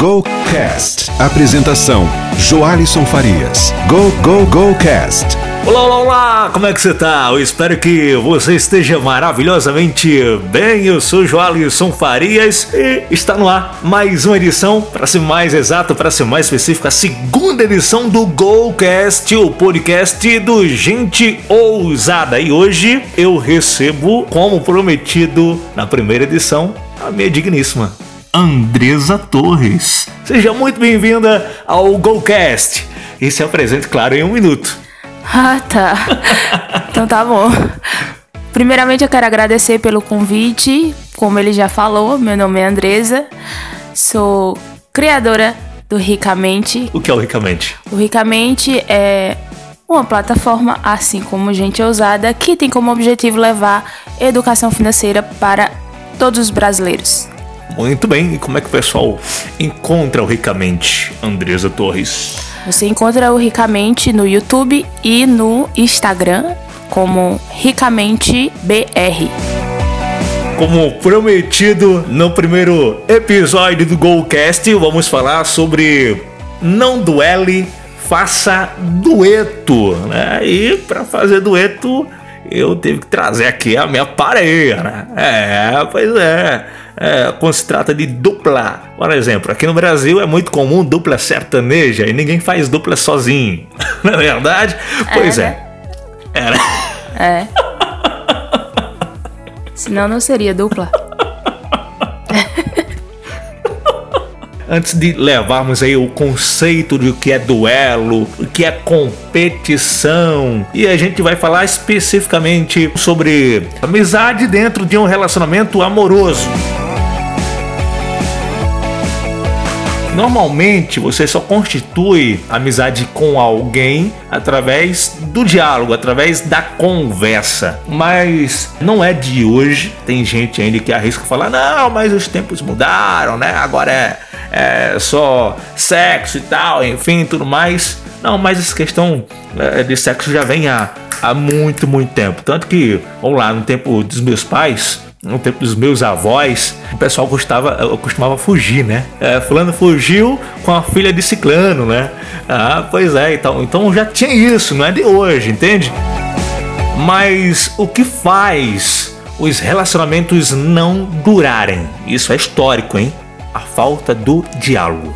Go Cast. Apresentação: Joalisson Farias. Go Go Go Cast. Olá, olá, olá! Como é que você tá? Eu espero que você esteja maravilhosamente bem. Eu sou Joalisson Farias e está no ar mais uma edição, para ser mais exato, para ser mais específico, a segunda edição do GoCast, o podcast do Gente Ousada. E hoje eu recebo, como prometido na primeira edição, a minha digníssima Andresa Torres. Seja muito bem-vinda ao GoCast e se apresente, claro, em um minuto. Ah, tá. então tá bom. Primeiramente eu quero agradecer pelo convite. Como ele já falou, meu nome é Andresa. Sou criadora do Ricamente. O que é o Ricamente? O Ricamente é uma plataforma, assim como Gente Ousada, que tem como objetivo levar educação financeira para todos os brasileiros. Muito bem, e como é que o pessoal encontra o Ricamente, Andresa Torres? Você encontra o Ricamente no YouTube e no Instagram como Ricamente BR. Como prometido no primeiro episódio do Golcast, vamos falar sobre não duele, faça dueto, né? E para fazer dueto, eu tive que trazer aqui a minha pareia, né? É, pois é é, quando se trata de dupla. Por exemplo, aqui no Brasil é muito comum dupla sertaneja e ninguém faz dupla sozinho. Não é verdade? Pois é. Era. É. Senão não seria dupla. antes de levarmos aí o conceito do que é duelo, o que é competição, e a gente vai falar especificamente sobre amizade dentro de um relacionamento amoroso. Normalmente você só constitui amizade com alguém através do diálogo, através da conversa. Mas não é de hoje. Tem gente ainda que arrisca falar: não, mas os tempos mudaram, né? Agora é, é só sexo e tal, enfim, tudo mais. Não, mas essa questão é, de sexo já vem há, há muito, muito tempo. Tanto que, vamos lá, no tempo dos meus pais, no tempo dos meus avós, o pessoal gostava, costumava fugir, né? É, fulano fugiu com a filha de ciclano, né? Ah, pois é, então, então já tinha isso, não é de hoje, entende? Mas o que faz os relacionamentos não durarem? Isso é histórico, hein? A falta do diálogo,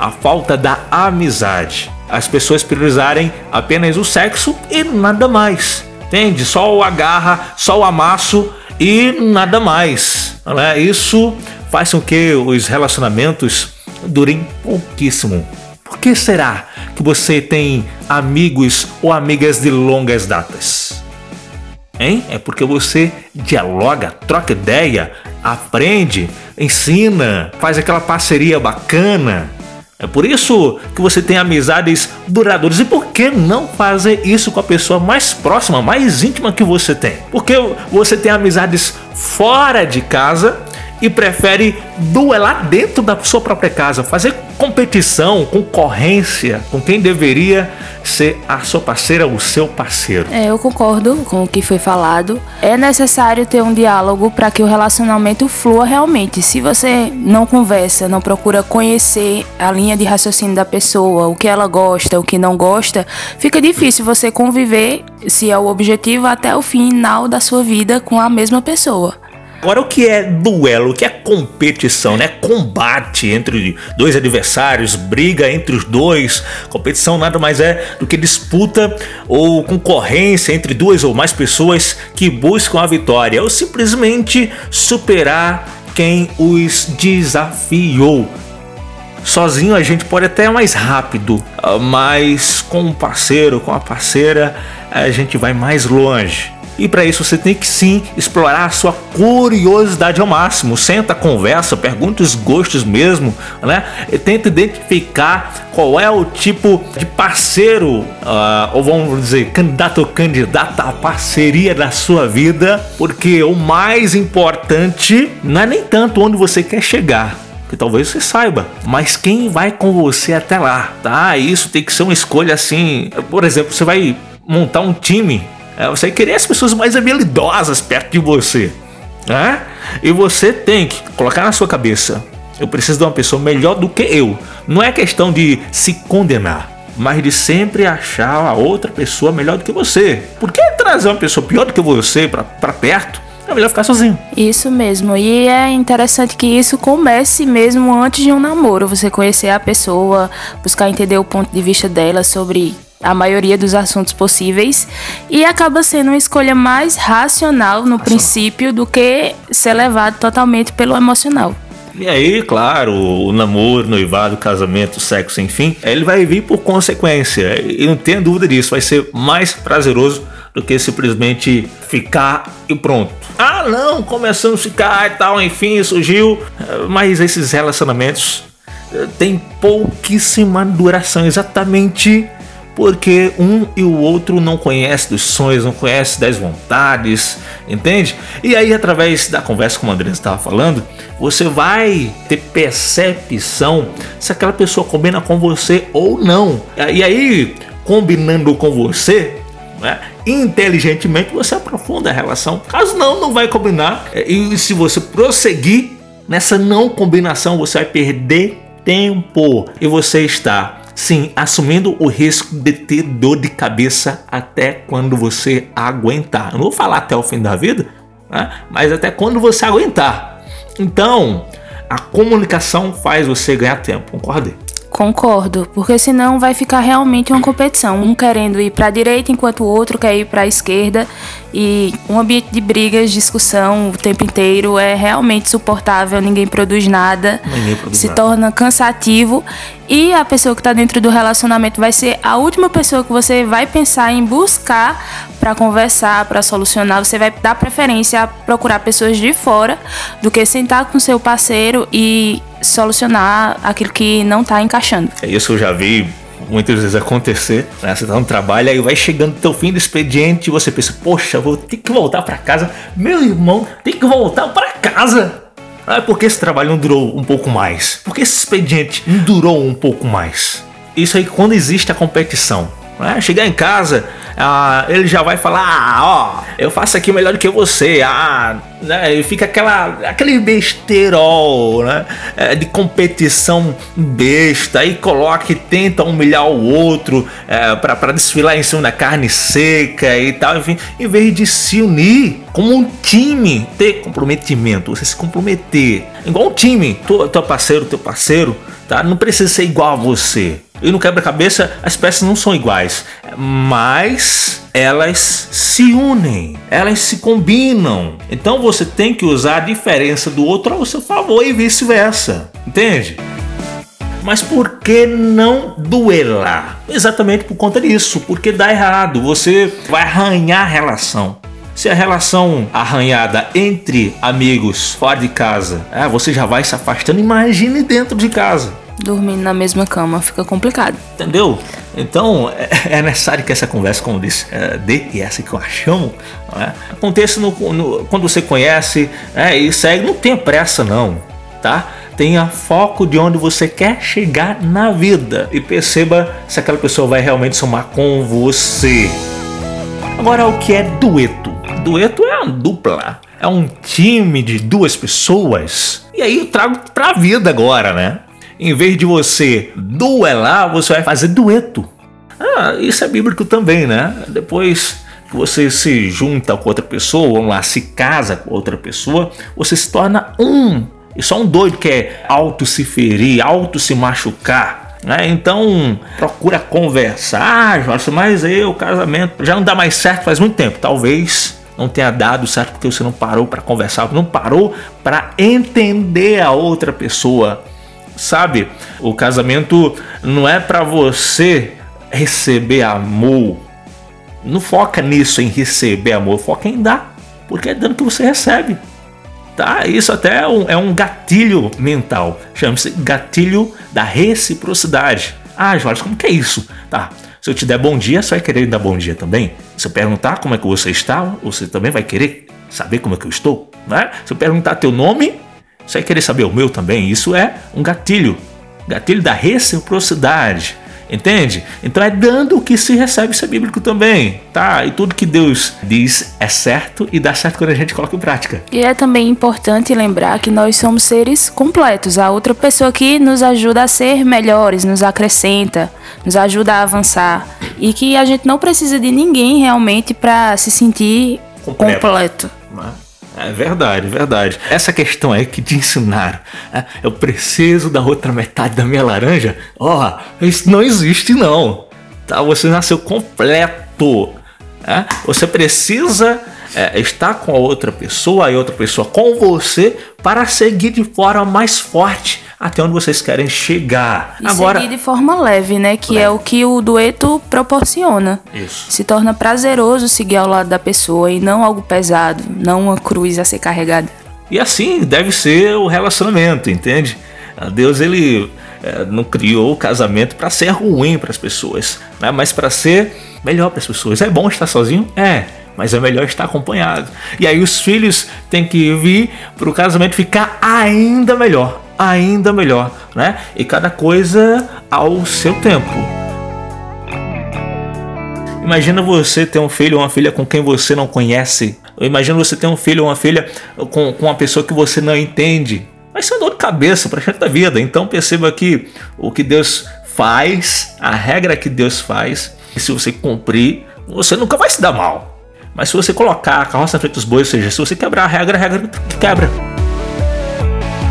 a falta da amizade. As pessoas priorizarem apenas o sexo e nada mais. Entende? Só o agarra, só o amasso e nada mais. Né? Isso faz com que os relacionamentos durem pouquíssimo. Por que será que você tem amigos ou amigas de longas datas? Hein? É porque você dialoga, troca ideia, aprende, ensina, faz aquela parceria bacana. É por isso que você tem amizades duradouras. E por que não fazer isso com a pessoa mais próxima, mais íntima que você tem? Porque você tem amizades fora de casa e prefere duelar dentro da sua própria casa, fazer competição, concorrência com quem deveria ser a sua parceira, o seu parceiro. É, eu concordo com o que foi falado. É necessário ter um diálogo para que o relacionamento flua realmente. Se você não conversa, não procura conhecer a linha de raciocínio da pessoa, o que ela gosta, o que não gosta, fica difícil você conviver, se é o objetivo, até o final da sua vida com a mesma pessoa. Agora, o que é duelo? O que é competição? Né? Combate entre dois adversários, briga entre os dois. Competição nada mais é do que disputa ou concorrência entre duas ou mais pessoas que buscam a vitória ou simplesmente superar quem os desafiou. Sozinho a gente pode até mais rápido, mas com um parceiro, com a parceira, a gente vai mais longe. E para isso você tem que sim explorar a sua curiosidade ao máximo. Senta, conversa, pergunta os gostos mesmo, né? E tenta identificar qual é o tipo de parceiro, uh, ou vamos dizer, candidato ou candidata à parceria da sua vida, porque o mais importante não é nem tanto onde você quer chegar, que talvez você saiba, mas quem vai com você até lá, tá? Isso tem que ser uma escolha assim. Por exemplo, você vai montar um time é, você querer as pessoas mais habilidosas perto de você. Né? E você tem que colocar na sua cabeça Eu preciso de uma pessoa melhor do que eu. Não é questão de se condenar, mas de sempre achar a outra pessoa melhor do que você. Por que trazer uma pessoa pior do que você para perto? É melhor ficar sozinho. Isso mesmo. E é interessante que isso comece mesmo antes de um namoro. Você conhecer a pessoa, buscar entender o ponto de vista dela sobre a maioria dos assuntos possíveis e acaba sendo uma escolha mais racional no princípio do que ser levado totalmente pelo emocional. E aí, claro, o namoro, noivado, casamento, sexo, enfim, ele vai vir por consequência. E não tenha dúvida disso, vai ser mais prazeroso do que simplesmente ficar e pronto. Ah, não, começamos a ficar e tal, enfim, surgiu. Mas esses relacionamentos eh, têm pouquíssima duração, exatamente porque um e o outro não conhecem dos sonhos, não conhecem das vontades, entende? E aí, através da conversa como o André estava falando, você vai ter percepção se aquela pessoa combina com você ou não. E aí, combinando com você, né, inteligentemente você aprofunda a relação. Caso não, não vai combinar. E se você prosseguir nessa não combinação, você vai perder tempo e você está sim assumindo o risco de ter dor de cabeça até quando você aguentar. Eu não vou falar até o fim da vida, né? mas até quando você aguentar. Então, a comunicação faz você ganhar tempo, concordei? Concordo, porque senão vai ficar realmente uma competição, um querendo ir para a direita enquanto o outro quer ir para a esquerda e um ambiente de brigas, discussão o tempo inteiro é realmente suportável, ninguém produz nada, ninguém produz se nada. torna cansativo e a pessoa que está dentro do relacionamento vai ser a última pessoa que você vai pensar em buscar para conversar, para solucionar. Você vai dar preferência a procurar pessoas de fora do que sentar com seu parceiro e solucionar aquilo que não está encaixando. É isso eu já vi muitas vezes acontecer. Né? Você tá no trabalho, aí vai chegando teu fim do expediente e você pensa, poxa, vou ter que voltar para casa. Meu irmão, tem que voltar para casa. Ah, por que esse trabalho não durou um pouco mais? Por que esse expediente não durou um pouco mais? Isso aí quando existe a competição. Né? Chegar em casa, ah, ele já vai falar: ah, ó, eu faço aqui melhor do que você. Ah, né? E fica aquela, aquele besterol né? É, de competição besta. Aí coloca e tenta humilhar o outro é, para desfilar em cima da carne seca e tal. Enfim, em vez de se unir como um time, ter comprometimento, você se comprometer. Igual um time, teu, teu parceiro, teu parceiro, tá? Não precisa ser igual a você. E no quebra-cabeça as peças não são iguais, mas elas se unem, elas se combinam. Então você tem que usar a diferença do outro ao seu favor e vice-versa. Entende? Mas por que não duelar? Exatamente por conta disso, porque dá errado, você vai arranhar a relação. Se a relação arranhada entre amigos fora de casa, é, você já vai se afastando, imagine dentro de casa. Dormindo na mesma cama fica complicado. Entendeu? Então é, é necessário que essa conversa, como disse, é, dê e essa que eu chamo, é, aconteça no, no, quando você conhece é, e segue. Não tenha pressa, não, tá? Tenha foco de onde você quer chegar na vida e perceba se aquela pessoa vai realmente somar com você. Agora, o que é dueto? Dueto é uma dupla, é um time de duas pessoas. E aí eu trago pra vida agora, né? Em vez de você duelar, você vai fazer dueto. Ah, isso é bíblico também, né? Depois que você se junta com outra pessoa, ou lá, se casa com outra pessoa, você se torna um. E só um doido quer auto se ferir, auto se machucar. Né? Então procura conversar, ah, Jorge, mas eu, casamento já não dá mais certo faz muito tempo. Talvez não tenha dado certo porque você não parou para conversar, não parou para entender a outra pessoa sabe? O casamento não é para você receber amor. Não foca nisso em receber amor, foca em dar, porque é dando que você recebe. Tá? Isso até é um, é um gatilho mental. Chama-se gatilho da reciprocidade. Ah, Jorge, como que é isso? Tá. Se eu te der bom dia, você vai querer dar bom dia também? Se eu perguntar como é que você está, você também vai querer saber como é que eu estou? Né? Se eu perguntar teu nome, você querer saber o meu também? Isso é um gatilho. Gatilho da reciprocidade. Entende? Então é dando que se recebe, isso é bíblico também, tá? E tudo que Deus diz é certo e dá certo quando a gente coloca em prática. E é também importante lembrar que nós somos seres completos. A outra pessoa que nos ajuda a ser melhores, nos acrescenta, nos ajuda a avançar. E que a gente não precisa de ninguém realmente para se sentir completo. completo. É verdade, verdade. Essa questão aí que te ensinaram. É, eu preciso da outra metade da minha laranja. Ó, oh, isso não existe não. Tá? Você nasceu completo. É? Você precisa é, estar com a outra pessoa e outra pessoa com você para seguir de forma mais forte até onde vocês querem chegar. E Agora, seguir de forma leve, né? Que leve. é o que o dueto proporciona. Isso. Se torna prazeroso seguir ao lado da pessoa e não algo pesado, não uma cruz a ser carregada. E assim deve ser o relacionamento, entende? Deus ele é, não criou o casamento para ser ruim para as pessoas, né? mas para ser melhor para as pessoas. É bom estar sozinho? É mas é melhor estar acompanhado. E aí os filhos têm que vir para o casamento ficar ainda melhor ainda melhor, né? E cada coisa ao seu tempo. Imagina você ter um filho ou uma filha com quem você não conhece. Imagina você ter um filho ou uma filha com, com uma pessoa que você não entende. Vai ser uma dor de cabeça para a da vida. Então perceba que o que Deus faz, a regra que Deus faz, e se você cumprir, você nunca vai se dar mal. Mas se você colocar a carroça na frente dos bois, ou seja, se você quebrar a regra, a regra quebra.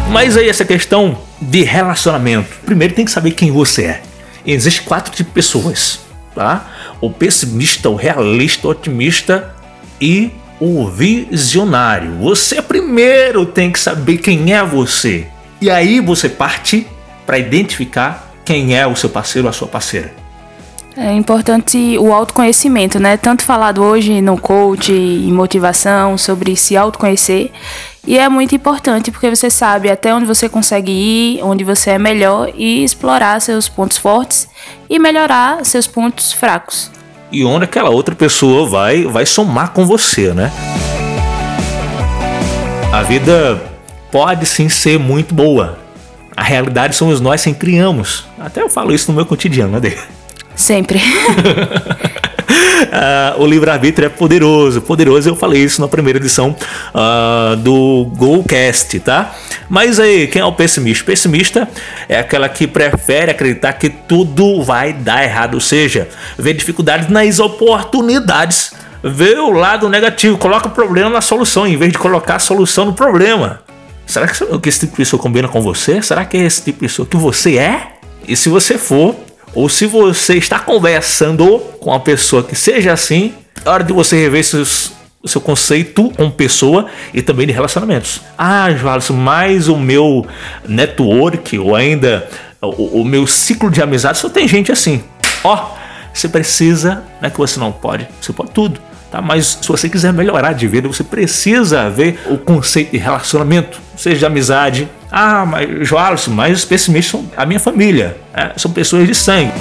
Mas aí essa questão de relacionamento. Primeiro tem que saber quem você é. Existem quatro tipos de pessoas, tá? O pessimista, o realista, o otimista e o visionário. Você primeiro tem que saber quem é você. E aí você parte para identificar quem é o seu parceiro ou a sua parceira. É importante o autoconhecimento, né? Tanto falado hoje no coach e motivação sobre se autoconhecer. E é muito importante porque você sabe até onde você consegue ir, onde você é melhor e explorar seus pontos fortes e melhorar seus pontos fracos. E onde aquela outra pessoa vai vai somar com você, né? A vida pode sim ser muito boa. A realidade somos nós quem criamos. Até eu falo isso no meu cotidiano, né? Sempre. uh, o livre-arbítrio é poderoso, poderoso. Eu falei isso na primeira edição uh, do GoCast, tá? Mas aí, quem é o pessimista? Pessimista é aquela que prefere acreditar que tudo vai dar errado, ou seja, vê dificuldades nas oportunidades. Vê o lado negativo, coloca o problema na solução, em vez de colocar a solução no problema. Será que esse tipo de pessoa combina com você? Será que é esse tipo de pessoa que você é? E se você for, ou se você está conversando com uma pessoa que seja assim, é hora de você rever seus, o seu conceito como pessoa e também de relacionamentos. Ah, Joalisson, mais o meu network ou ainda o, o meu ciclo de amizade só tem gente assim. Ó, oh, você precisa, não é que você não pode, você pode tudo. Tá? Mas se você quiser melhorar de vida, você precisa ver o conceito de relacionamento, seja de amizade. Ah, mas Joalisson, mas os pessimistas são a minha família, é, são pessoas de sangue.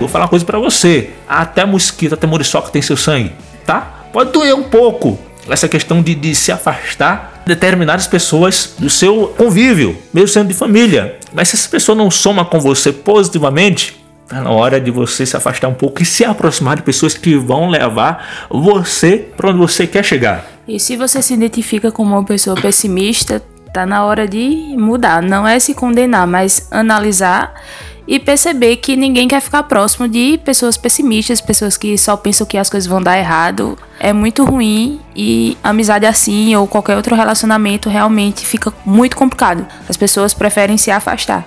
Vou falar uma coisa para você: até mosquito, até muriçoca tem seu sangue, tá? Pode doer um pouco essa questão de, de se afastar de determinadas pessoas do seu convívio, mesmo sendo de família. Mas se essa pessoa não soma com você positivamente, Tá na hora de você se afastar um pouco e se aproximar de pessoas que vão levar você para onde você quer chegar. E se você se identifica como uma pessoa pessimista, tá na hora de mudar. Não é se condenar, mas analisar e perceber que ninguém quer ficar próximo de pessoas pessimistas, pessoas que só pensam que as coisas vão dar errado. É muito ruim e amizade assim ou qualquer outro relacionamento realmente fica muito complicado. As pessoas preferem se afastar.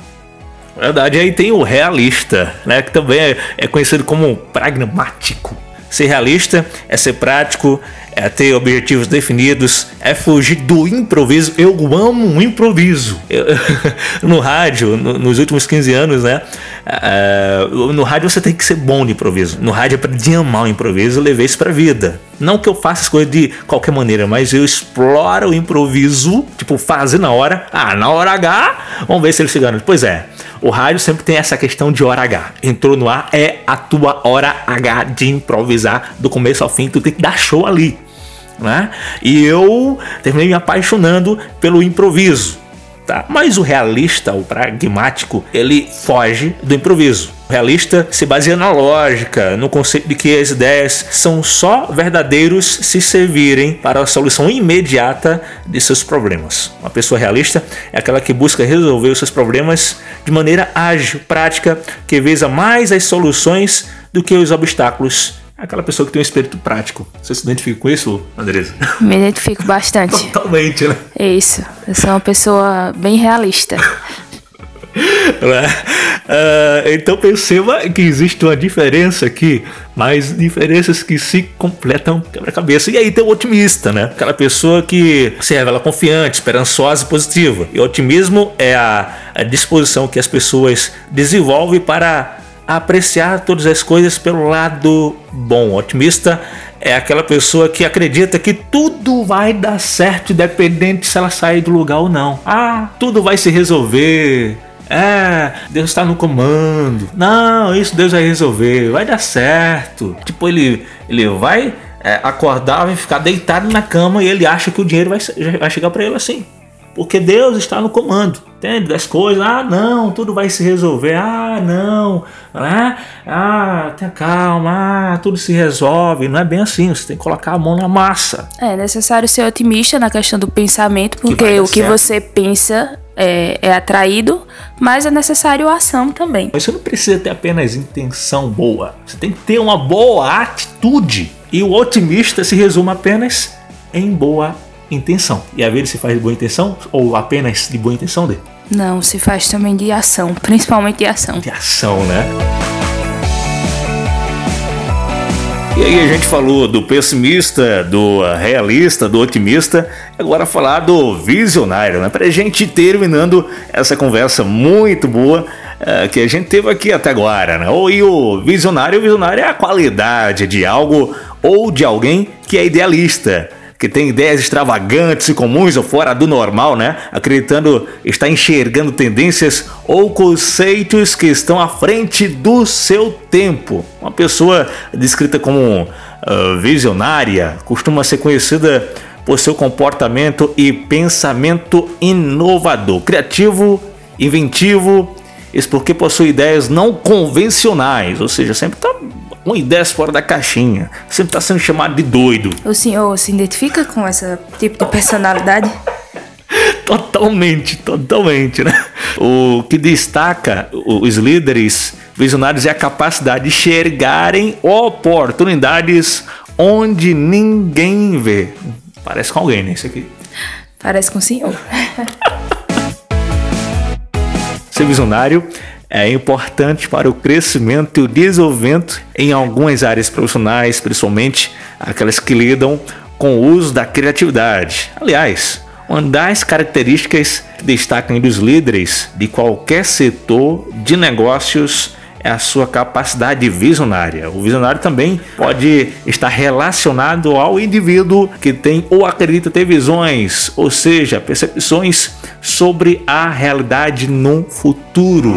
Verdade, aí tem o realista, né? Que também é, é conhecido como pragmático. Ser realista é ser prático, é ter objetivos definidos, é fugir do improviso. Eu amo um improviso. Eu, no rádio, no, nos últimos 15 anos, né? Uh, no rádio você tem que ser bom de improviso. No rádio eu aprendi a amar o improviso e levei isso pra vida. Não que eu faça as coisas de qualquer maneira, mas eu exploro o improviso, tipo, fazer na hora. Ah, na hora H, vamos ver se ele se. Pois é, o rádio sempre tem essa questão de hora H. Entrou no ar, é a tua hora H de improvisar do começo ao fim. Tu tem que dar show ali. Né? E eu terminei me apaixonando pelo improviso. Tá? Mas o realista, o pragmático, ele foge do improviso. O realista se baseia na lógica, no conceito de que as ideias são só verdadeiros se servirem para a solução imediata de seus problemas. Uma pessoa realista é aquela que busca resolver os seus problemas de maneira ágil, prática, que visa mais as soluções do que os obstáculos aquela pessoa que tem um espírito prático. Você se identifica com isso, Andresa? Me identifico bastante. Totalmente, né? É isso. Eu sou uma pessoa bem realista. uh, então perceba que existe uma diferença aqui, mas diferenças que se completam quebra-cabeça. E aí tem o otimista, né? Aquela pessoa que se revela confiante, esperançosa e positiva. E o otimismo é a, a disposição que as pessoas desenvolvem para apreciar todas as coisas pelo lado bom. O otimista é aquela pessoa que acredita que tudo vai dar certo, independente se ela sair do lugar ou não. Ah, tudo vai se resolver. É, Deus está no comando. Não, isso Deus vai resolver, vai dar certo. Tipo, ele, ele vai é, acordar, vai ficar deitado na cama e ele acha que o dinheiro vai, vai chegar para ele assim. Porque Deus está no comando, entende? Das coisas. Ah, não, tudo vai se resolver. Ah, não. Ah, ah tenha calma. Ah, tudo se resolve. Não é bem assim. Você tem que colocar a mão na massa. É necessário ser otimista na questão do pensamento, porque que o que certo. você pensa é, é, atraído, mas é necessário ação também. Mas você não precisa ter apenas intenção boa. Você tem que ter uma boa atitude. E o otimista se resume apenas em boa intenção. E a ver se faz de boa intenção ou apenas de boa intenção dele? Não, se faz também de ação, principalmente de ação. De ação, né? E aí a gente falou do pessimista, do realista, do otimista, agora falar do visionário, né? Pra gente terminando essa conversa muito boa uh, que a gente teve aqui até agora, né? E o visionário, o visionário é a qualidade de algo ou de alguém que é idealista que tem ideias extravagantes e comuns ou fora do normal, né? Acreditando estar enxergando tendências ou conceitos que estão à frente do seu tempo. Uma pessoa descrita como uh, visionária costuma ser conhecida por seu comportamento e pensamento inovador, criativo, inventivo, isso porque possui ideias não convencionais, ou seja, sempre está com ideias fora da caixinha. Sempre está sendo chamado de doido. O senhor se identifica com esse tipo de personalidade? totalmente, totalmente, né? O que destaca os líderes visionários é a capacidade de enxergarem oportunidades onde ninguém vê. Parece com alguém, né? Isso aqui. Parece com o senhor. Ser visionário é importante para o crescimento e o desenvolvimento em algumas áreas profissionais, principalmente aquelas que lidam com o uso da criatividade. Aliás, uma das características que destacam dos líderes de qualquer setor de negócios é a sua capacidade visionária. O visionário também pode estar relacionado ao indivíduo que tem ou acredita ter visões, ou seja, percepções sobre a realidade no futuro.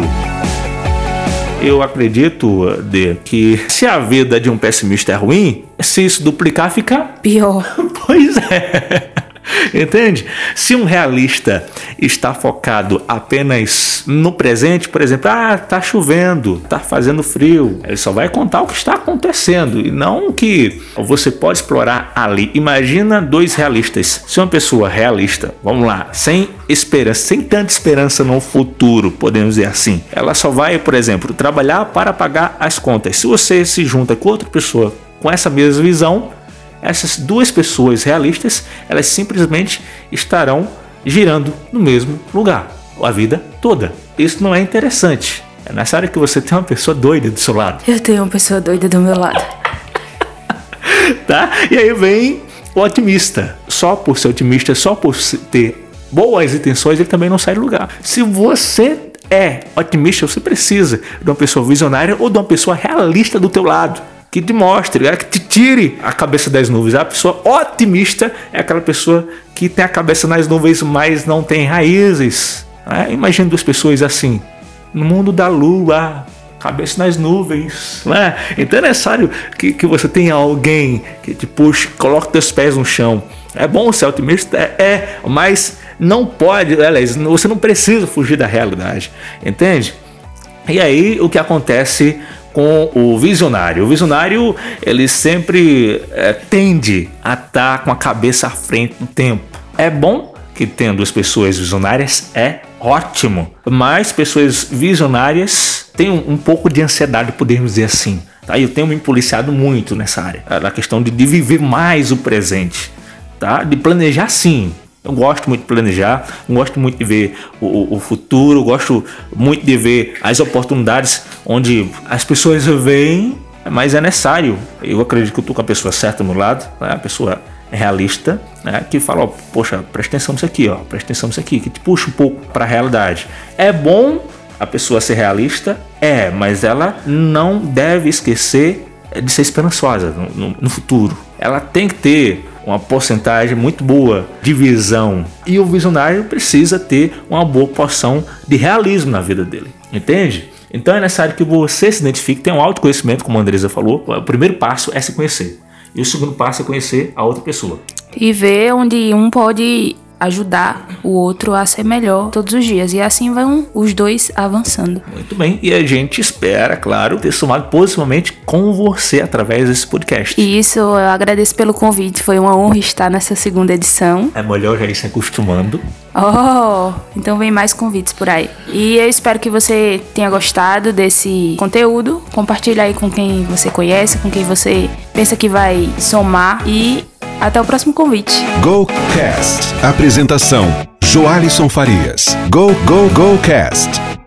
Eu acredito de que se a vida de um pessimista é ruim, se isso duplicar fica pior. Pois é. Entende? Se um realista está focado apenas no presente, por exemplo, ah, tá chovendo, tá fazendo frio, ele só vai contar o que está acontecendo e não o que você pode explorar ali. Imagina dois realistas. Se uma pessoa realista, vamos lá, sem esperança, sem tanta esperança no futuro, podemos dizer assim, ela só vai, por exemplo, trabalhar para pagar as contas. Se você se junta com outra pessoa com essa mesma visão, essas duas pessoas realistas, elas simplesmente estarão girando no mesmo lugar a vida toda. Isso não é interessante. É nessa área que você tem uma pessoa doida do seu lado. Eu tenho uma pessoa doida do meu lado. tá? E aí vem o otimista. Só por ser otimista, só por ter boas intenções, ele também não sai do lugar. Se você é otimista, você precisa de uma pessoa visionária ou de uma pessoa realista do teu lado que te mostre, é que te tire a cabeça das nuvens. A pessoa otimista é aquela pessoa que tem a cabeça nas nuvens, mas não tem raízes. Né? Imagine duas pessoas assim, no mundo da lua, cabeça nas nuvens. Né? Então é necessário que, que você tenha alguém que te puxe, coloque teus pés no chão. É bom ser otimista, é, é mas não pode, aliás, você não precisa fugir da realidade, entende? E aí o que acontece com o visionário? O visionário ele sempre é, tende a estar com a cabeça à frente do tempo. É bom que tenha duas pessoas visionárias, é ótimo. Mas pessoas visionárias têm um, um pouco de ansiedade, podemos dizer assim. Tá? Eu tenho me policiado muito nessa área, na questão de, de viver mais o presente, tá? De planejar sim, eu gosto muito de planejar, gosto muito de ver o, o, futuro, gosto muito de ver as oportunidades onde as pessoas veem, mas é necessário. Eu acredito que eu estou com a pessoa certa no lado, né? a pessoa realista, né? que fala: ó, Poxa, presta atenção nisso aqui, ó, presta atenção nisso aqui, que te puxa um pouco para a realidade. É bom a pessoa ser realista? É, mas ela não deve esquecer de ser esperançosa no, no, no futuro. Ela tem que ter uma porcentagem muito boa de visão. E o visionário precisa ter uma boa porção de realismo na vida dele. Entende? Então é necessário que você se identifique, tenha um autoconhecimento, como a Andresa falou. O primeiro passo é se conhecer. E o segundo passo é conhecer a outra pessoa. E ver onde um pode ajudar o outro a ser melhor todos os dias. E assim vão os dois avançando. Muito bem. E a gente espera, claro, ter somado positivamente com você através desse podcast. E isso, eu agradeço pelo convite. Foi uma honra estar nessa segunda edição. É melhor já ir se acostumando. Oh, então vem mais convites por aí. E eu espero que você tenha gostado desse conteúdo. Compartilhe aí com quem você conhece, com quem você pensa que vai somar. E até o próximo convite. GoCast. Apresentação: Joalisson Farias. Go, go, go, cast.